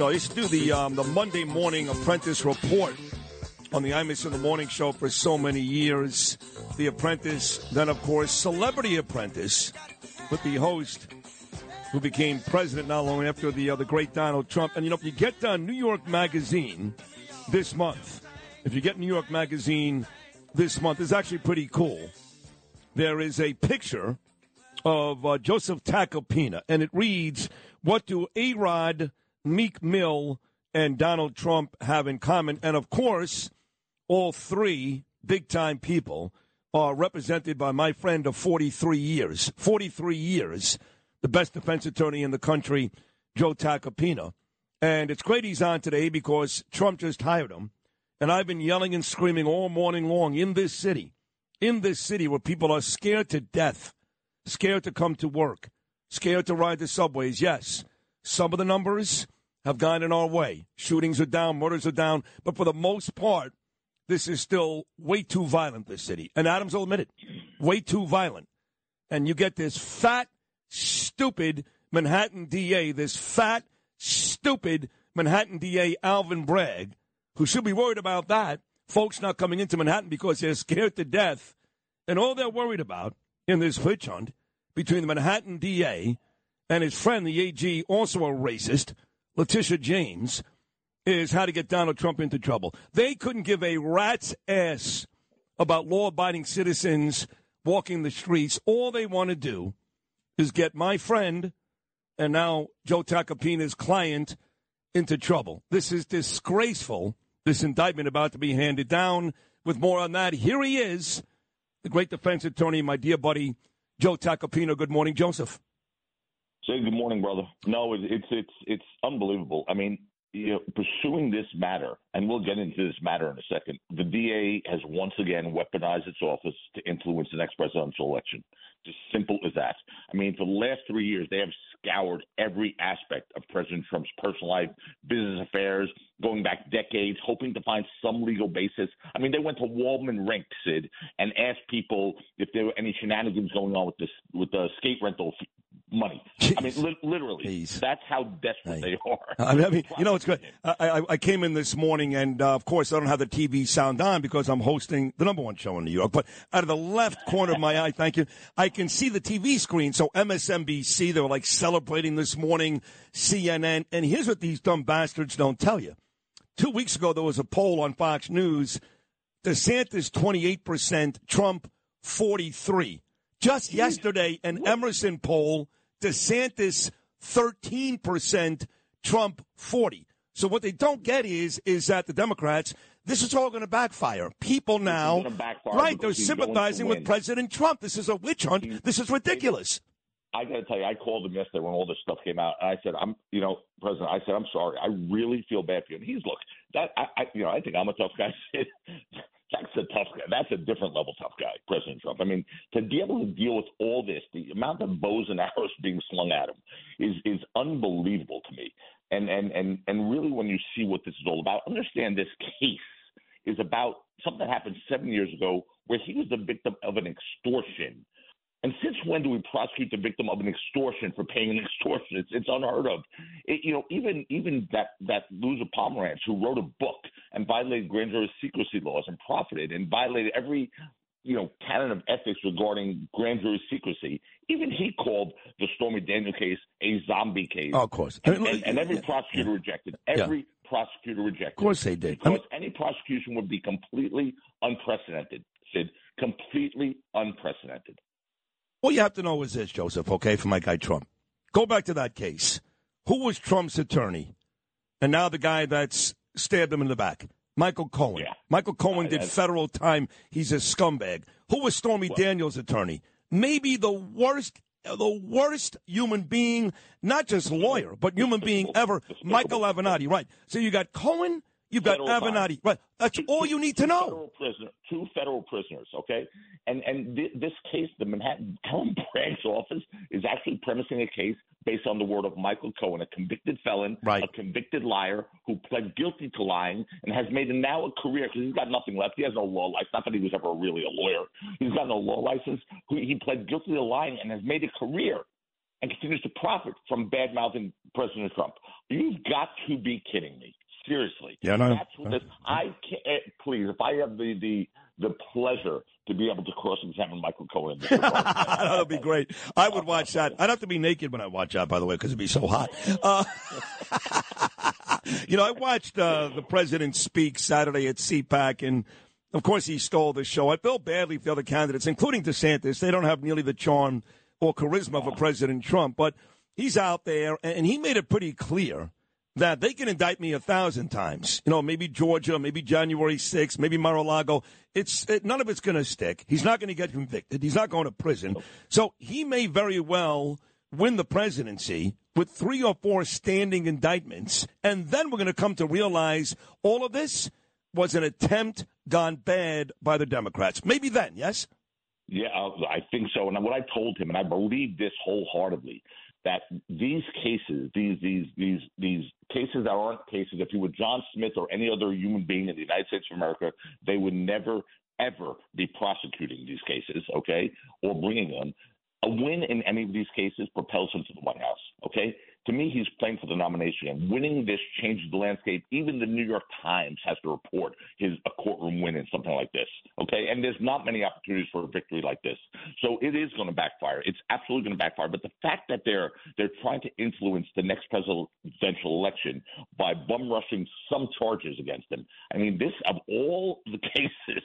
Show. I used to do the um, the Monday morning apprentice report on the Imus in the Morning Show for so many years. The Apprentice, then of course Celebrity Apprentice, with the host who became president not long after the uh, the great Donald Trump. And you know, if you get uh, New York Magazine this month, if you get New York Magazine this month, it's actually pretty cool. There is a picture of uh, Joseph Tacopina, and it reads, "What do A Rod?" Meek Mill and Donald Trump have in common. And of course, all three big time people are represented by my friend of 43 years. 43 years, the best defense attorney in the country, Joe Tacopina. And it's great he's on today because Trump just hired him. And I've been yelling and screaming all morning long in this city, in this city where people are scared to death, scared to come to work, scared to ride the subways. Yes, some of the numbers have gone in our way. Shootings are down, murders are down, but for the most part, this is still way too violent, this city. And Adams will admit it. Way too violent. And you get this fat, stupid Manhattan DA, this fat, stupid Manhattan DA, Alvin Bragg, who should be worried about that. Folks not coming into Manhattan because they're scared to death. And all they're worried about in this witch hunt between the Manhattan DA and his friend, the AG, also a racist, Letitia James, is how to get Donald Trump into trouble. They couldn't give a rat's ass about law abiding citizens walking the streets. All they want to do is get my friend and now Joe Tacopina's client into trouble. This is disgraceful, this indictment about to be handed down. With more on that, here he is, the great defense attorney, my dear buddy, Joe Tacopina. Good morning, Joseph. Say good morning, brother. No, it's it's it's unbelievable. I mean, you know, pursuing this matter, and we'll get into this matter in a second. The DA has once again weaponized its office to influence the next presidential election. Just simple as that. I mean, for the last three years, they have scoured every aspect of President Trump's personal life, business affairs, going back decades, hoping to find some legal basis. I mean, they went to Wollman Rink, Sid, and asked people if there were any shenanigans going on with this with the skate rental money. I mean, li- literally, Jeez. that's how desperate they are. I mean, you know, it's good. I, I, I came in this morning, and uh, of course, I don't have the TV sound on because I'm hosting the number one show in New York. But out of the left corner of my eye, thank you, I can see the TV screen. So MSNBC, they were like celebrating this morning, CNN, and here's what these dumb bastards don't tell you. Two weeks ago, there was a poll on Fox News. DeSantis 28%, Trump 43. Just yesterday, an Emerson poll DeSantis 13%, Trump 40. So what they don't get is is that the Democrats this is all going to backfire. People now, backfire right? They're sympathizing with President Trump. This is a witch hunt. This is ridiculous. I got to tell you, I called him yesterday when all this stuff came out, and I said, "I'm, you know, President, I said, I'm sorry. I really feel bad for you." And he's, look, that I, I you know, I think I'm a tough guy. That's a tough guy. That's a different level tough guy, President Trump. I mean, to be able to deal with all this, the amount of bows and arrows being slung at him is is unbelievable to me. And and and and really, when you see what this is all about, understand this case is about something that happened seven years ago, where he was the victim of an extortion and since when do we prosecute the victim of an extortion for paying an extortion? It's, it's unheard of. It, you know, even even that that loser Pomerantz who wrote a book and violated grand jury secrecy laws and profited and violated every you know, canon of ethics regarding grand jury secrecy. Even he called the Stormy Daniel case a zombie case. Oh, of course. And, and, and every prosecutor rejected. Every Yeah. prosecutor rejected. Of course they did. I Because mean, any prosecution would be completely unprecedented, Sid. Completely unprecedented. all you have to know is this, Joseph, okay, for my guy Trump. Go back to that case. Who was Trump's attorney? And now the guy that's stabbed him in the back. Michael Cohen. Yeah. Michael Cohen Uh, did uh, federal time. He's a scumbag. Who was Stormy Daniels' attorney? Maybe the worst, the worst human being, not just lawyer, but human being ever. Michael Avenatti, right? So you got Cohen, you've got. Avenatti, right? That's all you need to know. Federal prisoner, two federal prisoners, okay? And and th- this case, the Manhattan Alvin Bragg's office is actually premising a case based on the word of Michael Cohen, a convicted felon, Right. a convicted liar who pled guilty to lying and has made a, now a career because he's got nothing left. He has no law license. Not that he was ever really a lawyer. He's got no law license. He he pled guilty to lying and has made a career and continues to profit from bad mouthing President Trump. You've got to be kidding me. Seriously. Yeah, no. That's what this, I can't, eh, please, if I have the, the, the pleasure to be able to cross examine Michael Cohen regard, That'd be great. I would watch that. I'd have to be naked when I watch that, by the way, because it'd be so hot. Uh, you know, I watched uh, the president speak Saturday at CPAC, and of course, he stole the show. I felt badly for the other candidates, including DeSantis. They don't have nearly the charm or charisma of a President Trump, but he's out there, and he made it pretty clear that they can indict me a thousand times. You know, maybe Georgia, maybe January 6th, maybe Mar-a-Lago. It's it, none of it's going to stick. He's not going to get convicted. He's not going to prison. So he may very well win the presidency with three or four standing indictments, and then we're going to come to realize all of this was an attempt gone bad by the Democrats. Maybe then, yes. Yeah, I think so. And what I told him, and I believe this wholeheartedly, that these cases, these these these these cases that aren't cases, if you were John Smith or any other human being in the United States of America, they would never ever be prosecuting these cases, okay, or bringing them. A win in any of these cases propels him to the White House. Okay, to me, he's playing for the nomination, and winning this changes the landscape. Even the New York Times has to report his a courtroom win in something like this. Okay, and there's not many opportunities for a victory like this, so it is going to backfire. It's absolutely going to backfire. But the fact that they're they're trying to influence the next presidential election by bum rushing some charges against him. I mean, this of all the cases,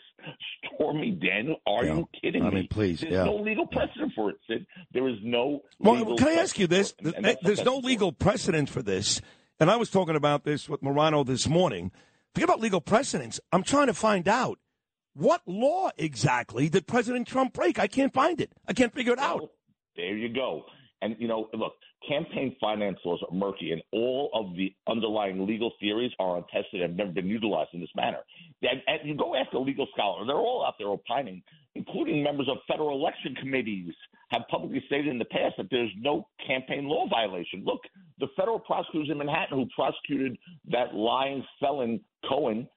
Stormy Daniel, are Yeah. you kidding I me? mean, please, There's yeah. no legal precedent for it, Sid. There is no. Well, can I ask you this? it. And There's no. Legal precedent for this. And I was talking about this with Morano this morning. Forget about legal precedents. I'm trying to find out what law exactly did President Trump break? I can't find it. I can't figure it out. There you go. And you know, look, campaign finance laws are murky, and all of the underlying legal theories are untested and have never been utilized in this manner. And, and you go ask a legal scholar, they're all out there opining, including members of federal election committees, have publicly stated in the past that there's no campaign law violation. Look, the federal prosecutors in Manhattan who prosecuted that lying felon Cohen,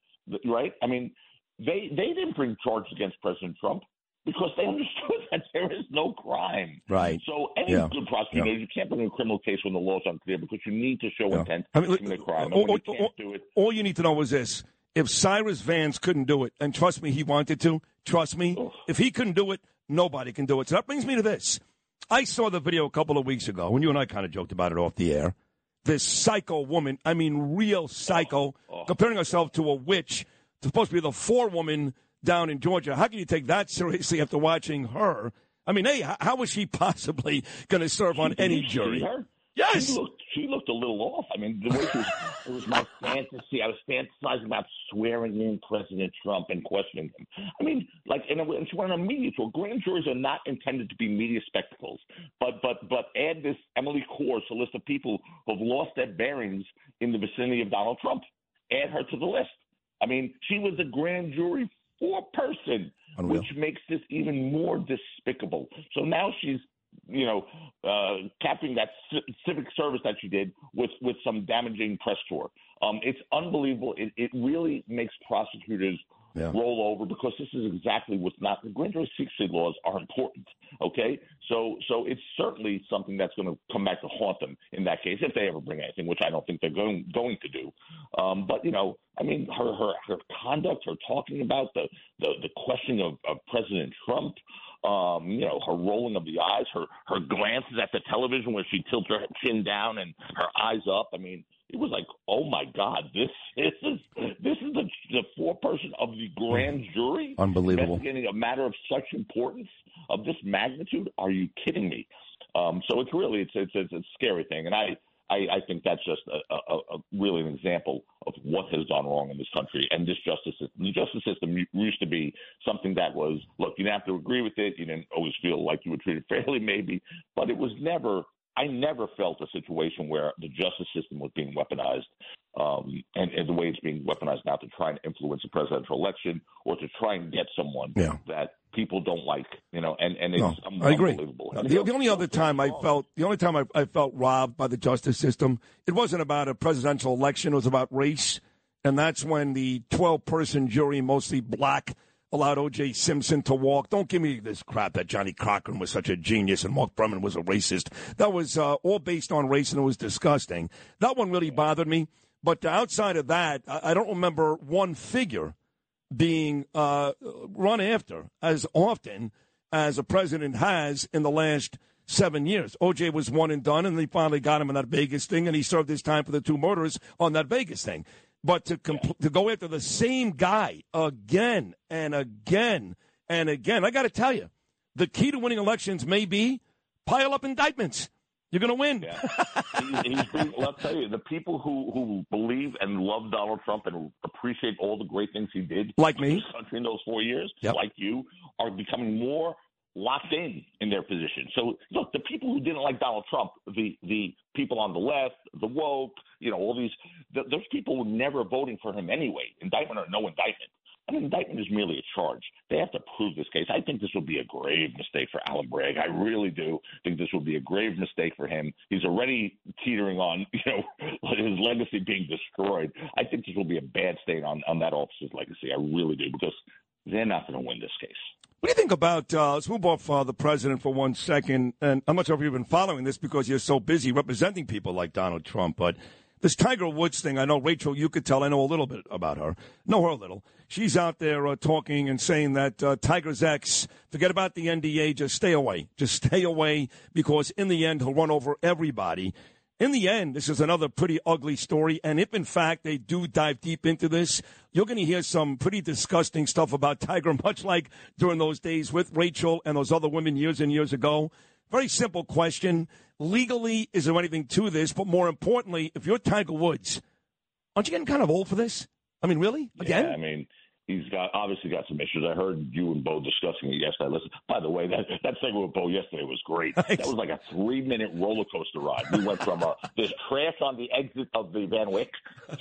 right? I mean, they they didn't bring charges against President Trump because they understood that there is no crime. Right. So any Yeah. good prosecutor, Yeah. you can't bring a criminal case when the law is unclear because you need to show Yeah. intent I mean, to commit a crime. All- all- it, All you need to know is this. If Cyrus Vance couldn't do it, and trust me, he wanted to, trust me, Oof. if he couldn't do it, nobody can do it. So that brings me to this. I saw the video a couple of weeks ago, when you and I kind of joked about it off the air. This psycho woman, I mean, real psycho, Oh. comparing herself to a witch, supposed to be the forewoman down in Georgia. How can you take that seriously after watching her? I mean, hey, how was she possibly going to serve on any jury? Yes. She looked, she looked a little off. I mean, the way she was, it was my fantasy. I was fantasizing about swearing in President Trump and questioning him. I mean, like, and, and she went on a media tour. Grand juries are not intended to be media spectacles, but but but add this Emily Kohrs, a list of people who have lost their bearings in the vicinity of Donald Trump. Add her to the list. I mean, she was a grand jury four-person, Unreal. which makes this even more despicable. So now she's you know, uh, capping that ci- civic service that she did with with some damaging press tour. Um, it's unbelievable. It, it really makes prosecutors yeah. roll over because this is exactly what's not the jury secrecy laws are important. Okay, so so it's certainly something that's going to come back to haunt them in that case if they ever bring anything, which I don't think they're going going to do. Um, but you know, I mean, her her her conduct, her talking about the the, the questioning of, of President Trump. Um, you know, her rolling of the eyes, her her glances at the television where she tilts her chin down and her eyes up. I mean, it was like, oh my God, this, this is this is the, the foreperson of the grand jury, unbelievable, investigating a matter of such importance of this magnitude. Are you kidding me? Um, so it's really it's, it's it's a scary thing, and I. I, I think that's just a, a, a really an example of what has gone wrong in this country and this justice system. The justice system used to be something that was, look, you didn't have to agree with it. You didn't always feel like you were treated fairly, maybe, but it was never I never felt a situation where the justice system was being weaponized, um, and, and, the way it's being weaponized now to try and influence a presidential election or to try and get someone yeah. that people don't like, you know, and, and it's no, I agree. The, the, only other time I felt the only time I, I felt robbed by the justice system, it wasn't about a presidential election; it was about race, and that's when the twelve-person jury, mostly black allowed O.J. Simpson to walk. Don't give me this crap that Johnnie Cochran was such a genius and Mark Fuhrman was a racist. That was uh, all based on race and it was disgusting. That one really bothered me. But outside of that, I don't remember one figure being uh, run after as often as a president has in the last seven years. OJ was one and done, and they finally got him in that Vegas thing, and he served his time for the two murders on that Vegas thing. But to compl- to go after the same guy again and again and again, I got to tell you, the key to winning elections may be pile up indictments. You're going to win. Yeah. he's been, I'll tell you, the people who, who believe and love Donald Trump and appreciate all the great things he did, like me, country in those four years, yep. like you, are becoming more locked in in their position. So look, the people who didn't like Donald Trump, the the people on the left, the woke, you know, all these, the, those people were never voting for him anyway, indictment or no indictment. An indictment is merely a charge. They have to prove this case. I think this would be a grave mistake for Alvin Bragg. I really do think this would be a grave mistake for him. He's already teetering on, you know, his legacy being destroyed. I think this will be a bad stain on, on that officer's legacy. I really do because they're not going to win this case. What do you think about, uh, let's move off uh, the president for one second. And I'm not sure if you've been following this because you're so busy representing people like Donald Trump, but this Tiger Woods thing, I know Rachel, you could tell, I know a little bit about her. Know her a little. She's out there uh, talking and saying that uh, Tiger's ex, forget about the NDA, just stay away. Just stay away because in the end, he'll run over everybody in the end, this is another pretty ugly story. And if in fact they do dive deep into this, you're going to hear some pretty disgusting stuff about Tiger, much like during those days with Rachel and those other women years and years ago. Very simple question. Legally, is there anything to this? But more importantly, if you're Tiger Woods, aren't you getting kind of old for this? I mean, really? Again? Yeah, I mean, He's got obviously got some issues. I heard you and Bo discussing it yesterday. Listen, by the way, that that segment with Bo yesterday was great. That was like a three minute roller coaster ride. We went from uh, this crash on the exit of the Van Wyck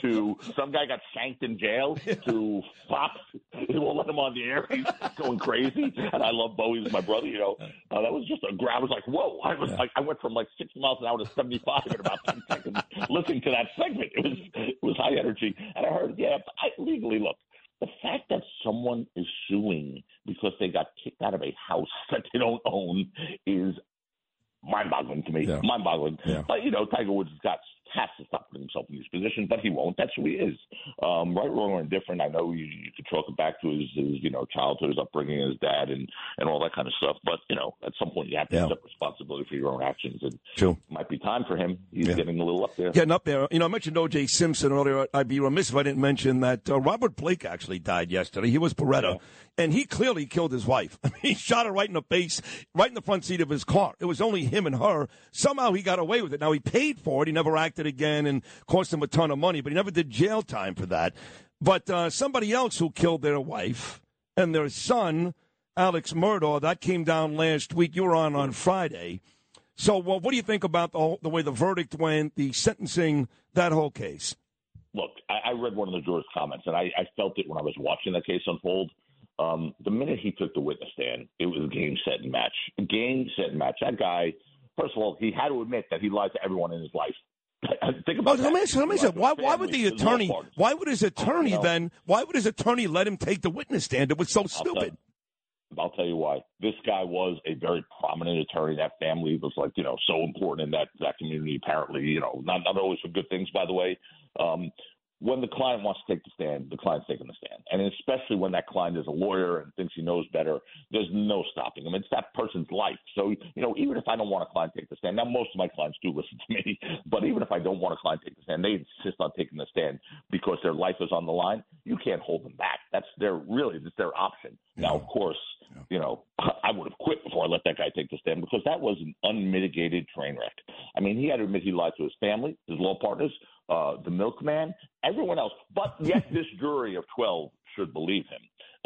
to some guy got shanked in jail to Fox. They won't let him on the air. He's going crazy. And I love Bo. He's my brother. You know, uh, that was just a grab. I was like, whoa! I was yeah. like, I went from like six miles an hour to seventy five in about ten seconds listening to that segment. It was it was high energy. And I heard, yeah, I, legally look the fact that someone is suing because they got kicked out of a house that they don't own is mind-boggling to me. Yeah. Mind-boggling. Yeah. But you know, Tiger Woods has got has to stop putting himself in these positions, but he won't. That's who he is. Um, right, wrong, or indifferent. I know you, you could chalk it back to his, his, you know, childhood, his upbringing, his dad, and and all that kind of stuff. But you know, at some point, you have to yeah. accept responsibility for your own actions. And True. it might be time for him. He's yeah. getting a little up there. Getting up there. You know, I mentioned O.J. Simpson earlier. I'd be remiss if I didn't mention that uh, Robert Blake actually died yesterday. He was Baretta. Yeah and he clearly killed his wife. he shot her right in the face, right in the front seat of his car. It was only him and her. Somehow he got away with it. Now he paid for it. He never acted again, and cost him a ton of money, but he never did jail time for that. But uh, somebody else who killed their wife and their son, Alex Murdaugh, that came down last week. You were on on Friday. So, well, what do you think about the, whole, the way the verdict went, the sentencing, that whole case? Look, I, I read one of the jurors' comments, and I, I felt it when I was watching the case unfold. Um, the minute he took the witness stand, it was game, set, and match. Game, set, and match. That guy, first of all, he had to admit that he lied to everyone in his life. Think about let me ask let me ask why, why would the attorney, why would his attorney then, why would his attorney let him take the witness stand? It was so I'll tell stupid. you- I'll tell you why. This guy was a very prominent attorney. That family was like, you know, so important in that that community. Apparently, you know, not not always for good things, by the way. Um, when the client wants to take the stand, the client's taking the stand, and especially when that client is a lawyer and thinks he knows better, there's no stopping him. It's that person's life. So, you know, even if I don't want a client to take the stand, now most of my clients do listen to me, but even if I don't want a client to take the stand, they insist on taking the stand because their life is on the line. You can't hold them back. That's their really that's their option. Now, of course, you know, I would have quit before I let that guy take the stand because that was an unmitigated train wreck. I mean, he had to admit he lied to his family, his law partners, uh, the milkman, everyone else. But yet, this jury of 12 should believe him,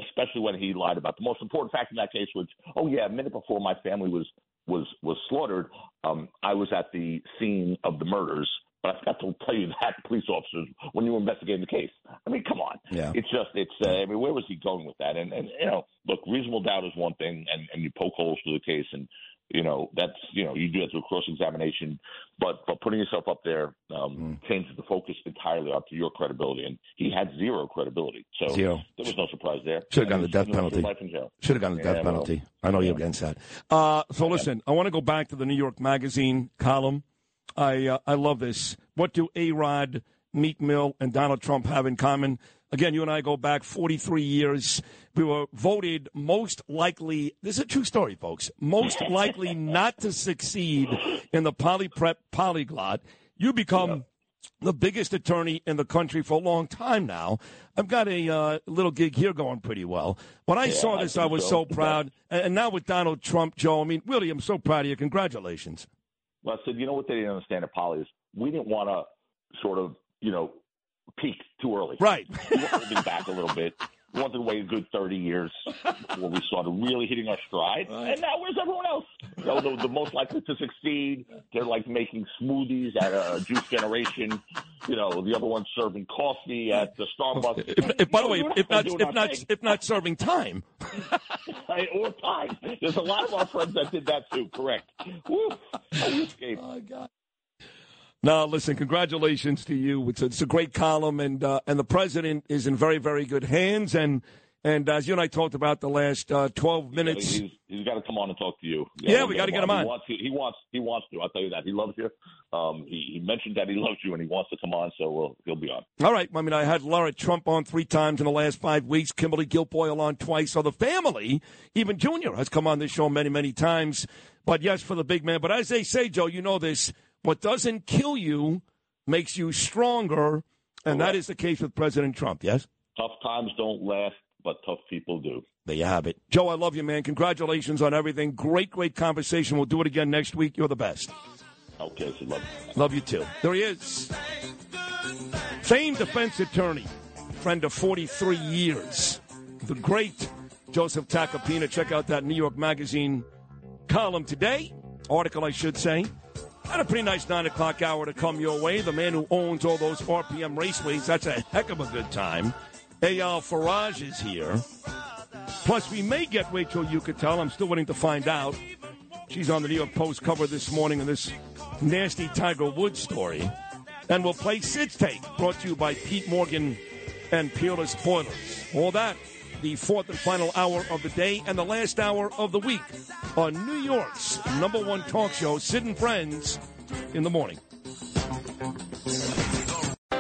especially when he lied about the most important fact in that case, which, oh, yeah, a minute before my family was was was slaughtered, um, I was at the scene of the murders. But I forgot to tell you that, police officers, when you were investigating the case. I mean, come on. Yeah. It's just, it's, uh, I mean, where was he going with that? And, and you know, look, reasonable doubt is one thing, and, and you poke holes through the case, and, you know, that's, you know, you do that through a cross examination, but, but putting yourself up there um, changes the focus entirely onto your credibility. And he had zero credibility. So Zero. there was no surprise there. Should have gotten the death penalty. Life in jail. Should have gotten the Yeah, death well, penalty. I know you're against that. Uh, so listen, I want to go back to the New York Magazine column. I uh, I love this. What do A Rod, Meek Mill, and Donald Trump have in common? Again, you and I go back 43 years. We were voted most likely. This is a true story, folks. Most likely not to succeed in the poly prep polyglot. You become the biggest attorney in the country for a long time now. I've got a uh, little gig here going pretty well. When I Yeah, saw this, I think was so. so proud. And and now with Donald Trump, Joe, I mean, really, I'm so proud of you. Congratulations. Well, I said, you know what they didn't understand at Poly is we didn't want to sort of, you know, peak too early. Right. We were holding back a little bit. We wanted to wait a good 30 years before we started really hitting our stride. And now where's everyone else? You know, the, the most likely to succeed, they're like making smoothies at a juice generation. You know, the other one's serving coffee at the Starbucks. If, if, by the way, if not, if not, if not serving time. Right, or time. There's a lot of our friends that did that too. Correct. Woo. Escaped. Oh, God. No, listen. Congratulations to you. It's a, it's a great column, and uh, and the president is in very very good hands. And and as you and I talked about the last uh, twelve minutes, He's, he's got to come on and talk to you. Yeah, we gotta get him He on. wants, to, he wants. He wants to. I'll tell you that. He loves you. Um, he, he mentioned that he loves you and he wants to come on, so we'll, he'll be on. All right. I mean, I had Laura Trump on three times in the last five weeks. Kimberly Guilfoyle on twice. So the family, even Junior, has come on this show many, many times. But yes, for the big man. But as they say, Joe, you know this: what doesn't kill you makes you stronger, and that Correct. is the case with President Trump. Yes. Tough times don't last, but tough people do. There you have it. Joe, I love you, man. Congratulations on everything. Great, great conversation. We'll do it again next week. You're the best. Okay, so love. you. Love you too. There he is. Famed defense attorney, friend of 43 years. The great Joseph Tacopina. Check out that New York Magazine column today. Article, I should say. Had a pretty nice 9 o'clock hour to come your way. The man who owns all those RPM raceways. That's a heck of a good time. Ayal uh, Faraj is here. Plus, we may get Rachel Uchitel. I'm still waiting to find out. She's on the New York Post cover this morning in this nasty Tiger Woods story. And we'll play Sid's Take, brought to you by Pete Morgan and Peerless Boilers. All that, the fourth and final hour of the day and the last hour of the week on New York's number one talk show, Sid and Friends, in the morning.